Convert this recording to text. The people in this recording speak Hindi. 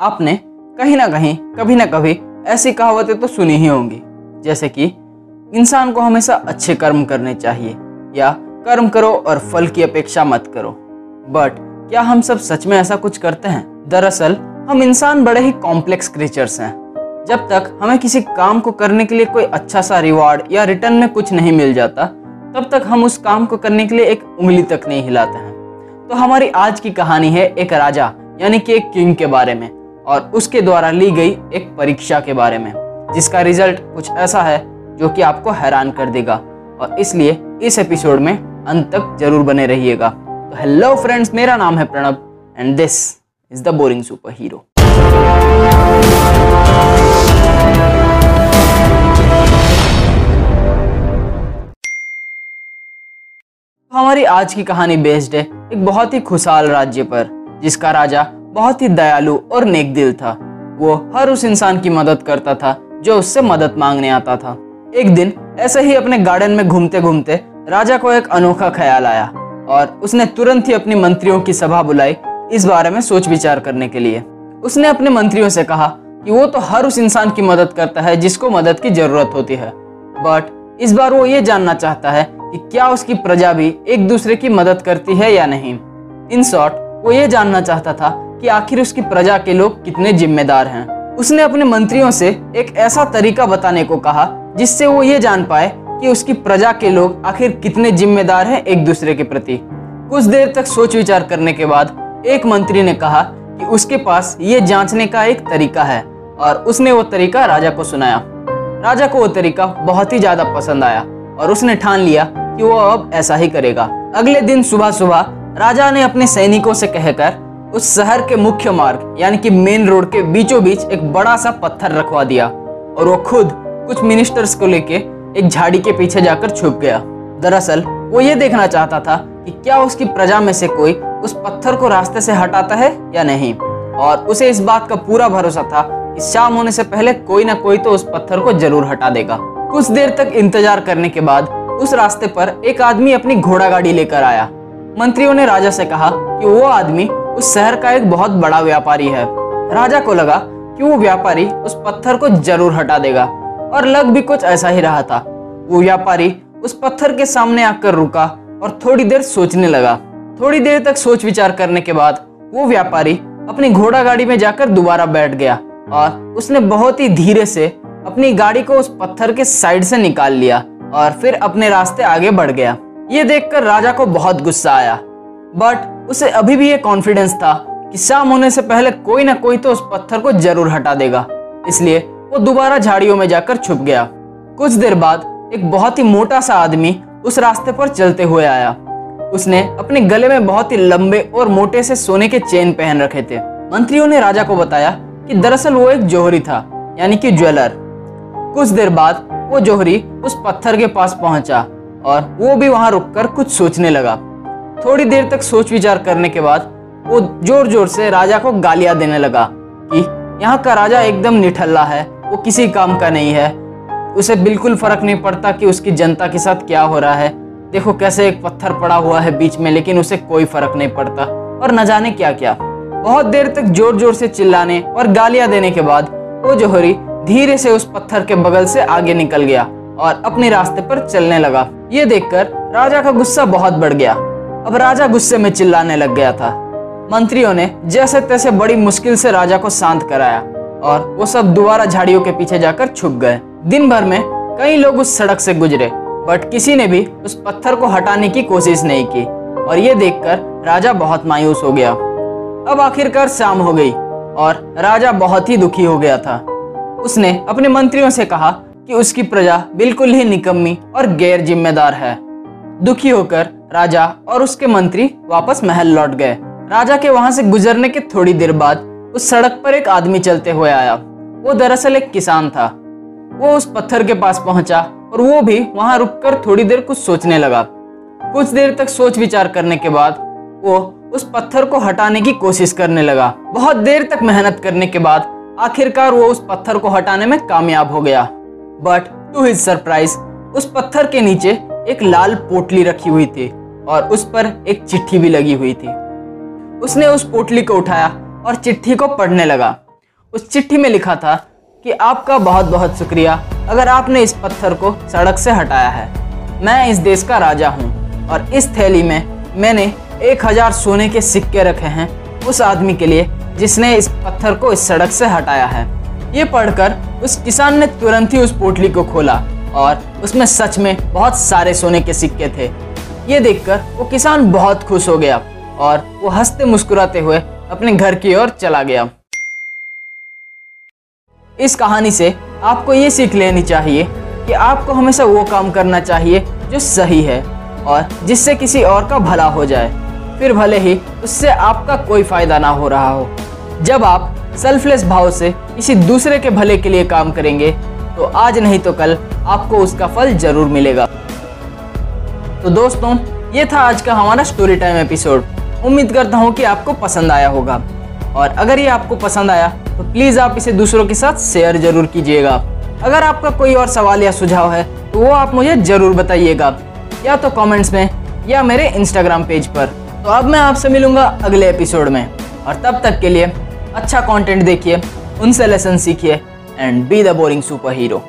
आपने कहीं ना कहीं, कभी ना कभी ऐसी कहावतें तो सुनी ही होंगी। जैसे कि, इंसान को हमेशा अच्छे कर्म करने चाहिए या कर्म करो और फल की अपेक्षा मत करो। बट क्या हम सब सच में ऐसा कुछ करते हैं? दरअसल, हम इंसान बड़े ही कॉम्प्लेक्स क्रिएचर्स हैं। जब तक हमें किसी काम को करने के लिए कोई अच्छा सा रिवॉर्ड या रिटर्न में कुछ नहीं मिल जाता, तब तक हम उस काम को करने के लिए एक उंगली तक नहीं हिलाते हैं। तो हमारी आज की कहानी है एक राजा, यानी कि एक किंग के बारे में। और उसके द्वारा ली गई एक परीक्षा के बारे में, जिसका रिज़ल्ट कुछ ऐसा है जो कि आपको हैरान कर देगा और इसलिए इस एपिसोड में अंत तक ज़रूर बने रहिएगा। तो हेलो फ्रेंड्स, मेरा नाम है Pranab and this is the boring super hero हमारी आज की कहानी बेस्ड है एक बहुत ही खुशहाल राज्य पर, जिसका राजा बहुत ही दयालु और नेक दिल था। वो हर उस इंसान की मदद करता था, जो उससे मदद मांगने आता था। एक दिन, ऐसे ही अपने गार्डन में घूमते घूमते राजा को एक अनोखा ख्याल आया और उसने तुरंत ही अपनी मंत्रियों की सभा बुलाई इस बारे में सोच विचार करने के लिए। उसने अपने मंत्रियों से कहा कि वो तो हर उस इंसान की मदद करता है, जिसको मदद की ज़रूरत होती है। बट इस बार वो ये जानना चाहता है कि क्या उसकी प्रजा भी एक दूसरे की मदद करती है या नहीं। इन शॉर्ट, वो ये जानना चाहता था कि आखिर उसकी प्रजा के लोग कितने जिम्मेदार हैं। उसने अपने मंत्रियों से एक ऐसा तरीका बताने को कहा, जिससे वो ये जान पाए कि उसकी प्रजा के लोग आखिर कितने जिम्मेदार हैं एक दूसरे के प्रति। कुछ देर तक सोच विचार करने के बाद एक मंत्री ने कहा कि उसके पास ये जांचने का एक तरीका है, और उसने वो तरीका राजा को सुनाया। राजा को वो तरीका बहुत ही ज़्यादा पसंद आया, और उसने ठान लिया कि वो अब ऐसा ही करेगा। अगले दिन सुबह सुबह राजा ने अपने सैनिकों से कहकर उस शहर के मुख्य मार्ग, यानी कि मेन रोड के बीचों बीच एक बड़ा सा पत्थर रखवा दिया और वो खुद कुछ मिनिस्टर्स को लेके एक झाड़ी के पीछे जाकर छुप गया। दरअसल, वो ये देखना चाहता था कि क्या उसकी प्रजा में से कोई उस पत्थर को रास्ते से हटाता है या नहीं। और उसे इस बात का पूरा भरोसा था कि शाम होने से पहले कोई ना कोई तो उस पत्थर को ज़रूर हटा देगा। कुछ देर तक इंतज़ार करने के बाद उस रास्ते पर एक आदमी अपनी घोड़ा गाड़ी लेकर आया। मंत्रियों ने राजा से कहा कि वो आदमी उस शहर का एक बहुत बड़ा व्यापारी है। राजा को लगा कि वो व्यापारी उस पत्थर को ज़रूर हटा देगा, और लग भी कुछ ऐसा ही रहा था। वो व्यापारी उस पत्थर के सामने आकर रुका और थोड़ी देर सोचने लगा। थोड़ी देर तक सोच विचार करने के बाद वो व्यापारी अपनी घोड़ा गाड़ी में जाकर दोबारा बैठ गया, और उसने बहुत ही धीरे से अपनी गाड़ी को उस पत्थर के साइड से निकाल लिया, और फिर अपने रास्ते आगे बढ़ गया। ये देखकर राजा को बहुत गुस्सा आया बट उसे अभी भी ये कॉन्फिडेंस था कि शाम होने से पहले कोई ना कोई तो उस पत्थर को ज़रूर हटा देगा। इसलिए वो दोबारा झाड़ियों में जाकर छुप गया। कुछ देर बाद एक बहुत ही मोटा सा आदमी उस रास्ते पर चलते हुए आया। उसने अपने गले में बहुत ही लंबे और मोटे से सोने के चेन पहन रखे थे। मंत्रियों ने राजा को बताया कि दरअसल वो एक जोहरी था, यानी कि ज्वेलर। कुछ देर बाद वो जोहरी उस पत्थर के पास पहुँचा और वो भी वहाँ रुककर कुछ सोचने लगा। थोड़ी देर तक सोच विचार करने के बाद, वो ज़ोर ज़ोर से राजा को गालियाँ देने लगा कि, यहाँ का राजा एकदम निठल्ला है, वो किसी काम का नहीं है। उसे बिल्कुल फ़र्क नहीं पड़ता कि उसकी जनता के साथ क्या हो रहा है। देखो कैसे एक पत्थर पड़ा हुआ है बीच में, लेकिन उसे कोई फ़र्क नहीं पड़ता। और न जाने क्या क्या बहुत देर तक ज़ोर ज़ोर से चिल्लाने और गालियाँ देने के बाद, वो जोहरी धीरे से उस पत्थर के बगल से आगे निकल गया और अपने रास्ते पर चलने लगा। ये देखकर राजा का गुस्सा बहुत बढ़ गया। अब राजा गुस्से में चिल्लाने लग गया था। मंत्रियों ने जैसे तैसे बड़ी मुश्किल से राजा को शांत कराया और वो सब दोबारा झाड़ियों के पीछे जाकर छुप गए। दिन भर में कई लोग उस सड़क से गुजरे, बट किसी ने भी उस पत्थर को हटाने की कोशिश नहीं की और ये देखकर राजा बहुत मायूस हो गया। अब आखिरकार शाम हो गई और राजा बहुत ही दुखी हो गया था। उसने अपने मंत्रियों से कहा कि उसकी प्रजा बिल्कुल ही निकम्मी और गैर जिम्मेदार है। दुखी होकर राजा और उसके मंत्री वापस महल लौट गए। राजा के वहाँ से गुजरने के थोड़ी देर बाद उस सड़क पर एक आदमी चलते हुए आया। वो दरअसल एक किसान था। वो उस पत्थर के पास पहुँचा और वो भी वहाँ रुककर थोड़ी देर कुछ सोचने लगा। कुछ देर तक सोच विचार करने के बाद वो उस पत्थर को हटाने की कोशिश करने लगा। बहुत देर तक मेहनत करने के बाद आखिरकार वो उस पत्थर को हटाने में कामयाब हो गया। बट टू हिज सरप्राइज़ उस पत्थर के नीचे एक लाल पोटली रखी हुई थी और उस पर एक चिट्ठी भी लगी हुई थी। उसने उस पोटली को उठाया और चिट्ठी को पढ़ने लगा। उस चिट्ठी में लिखा था कि आपका बहुत बहुत शुक्रिया, अगर आपने इस पत्थर को सड़क से हटाया है। मैं इस देश का राजा हूँ और इस थैली में मैंने एक हज़ार सोने के सिक्के रखे हैं उस आदमी के लिए जिसने इस पत्थर को इस सड़क से हटाया है। ये पढ़कर उस किसान ने तुरंत ही उस पोटली को खोला। और उसमें सच में बहुत सारे सोने के सिक्के थे। ये देखकर वो किसान बहुत खुश हो गया और वो हँसते मुस्कुराते हुए अपने घर की ओर चला गया। इस कहानी से आपको ये सीख लेनी चाहिए कि आपको हमेशा वो काम करना चाहिए जो सही है और जिससे किसी और का भला हो जाए। फिर भले ही उससे आपका कोई फ़ायदा ना हो रहा हो। जब आप सेल्फलेस भाव से किसी दूसरे के भले के लिए काम करेंगे तो आज नहीं तो कल आपको उसका फल ज़रूर मिलेगा। तो दोस्तों, ये था आज का हमारा स्टोरी टाइम एपिसोड उम्मीद करता हूँ कि आपको पसंद आया होगा। और अगर ये आपको पसंद आया तो प्लीज़ आप इसे दूसरों के साथ शेयर ज़रूर कीजिएगा। अगर आपका कोई और सवाल या सुझाव है तो वो आप मुझे ज़रूर बताइएगा। या तो कमेंट्स में, या मेरे इंस्टाग्राम पेज पर। तो अब मैं आपसे मिलूँगा अगले एपिसोड में। और तब तक के लिए अच्छा कंटेंट देखिए, उनसे लेसन सीखिए and be the boring super hero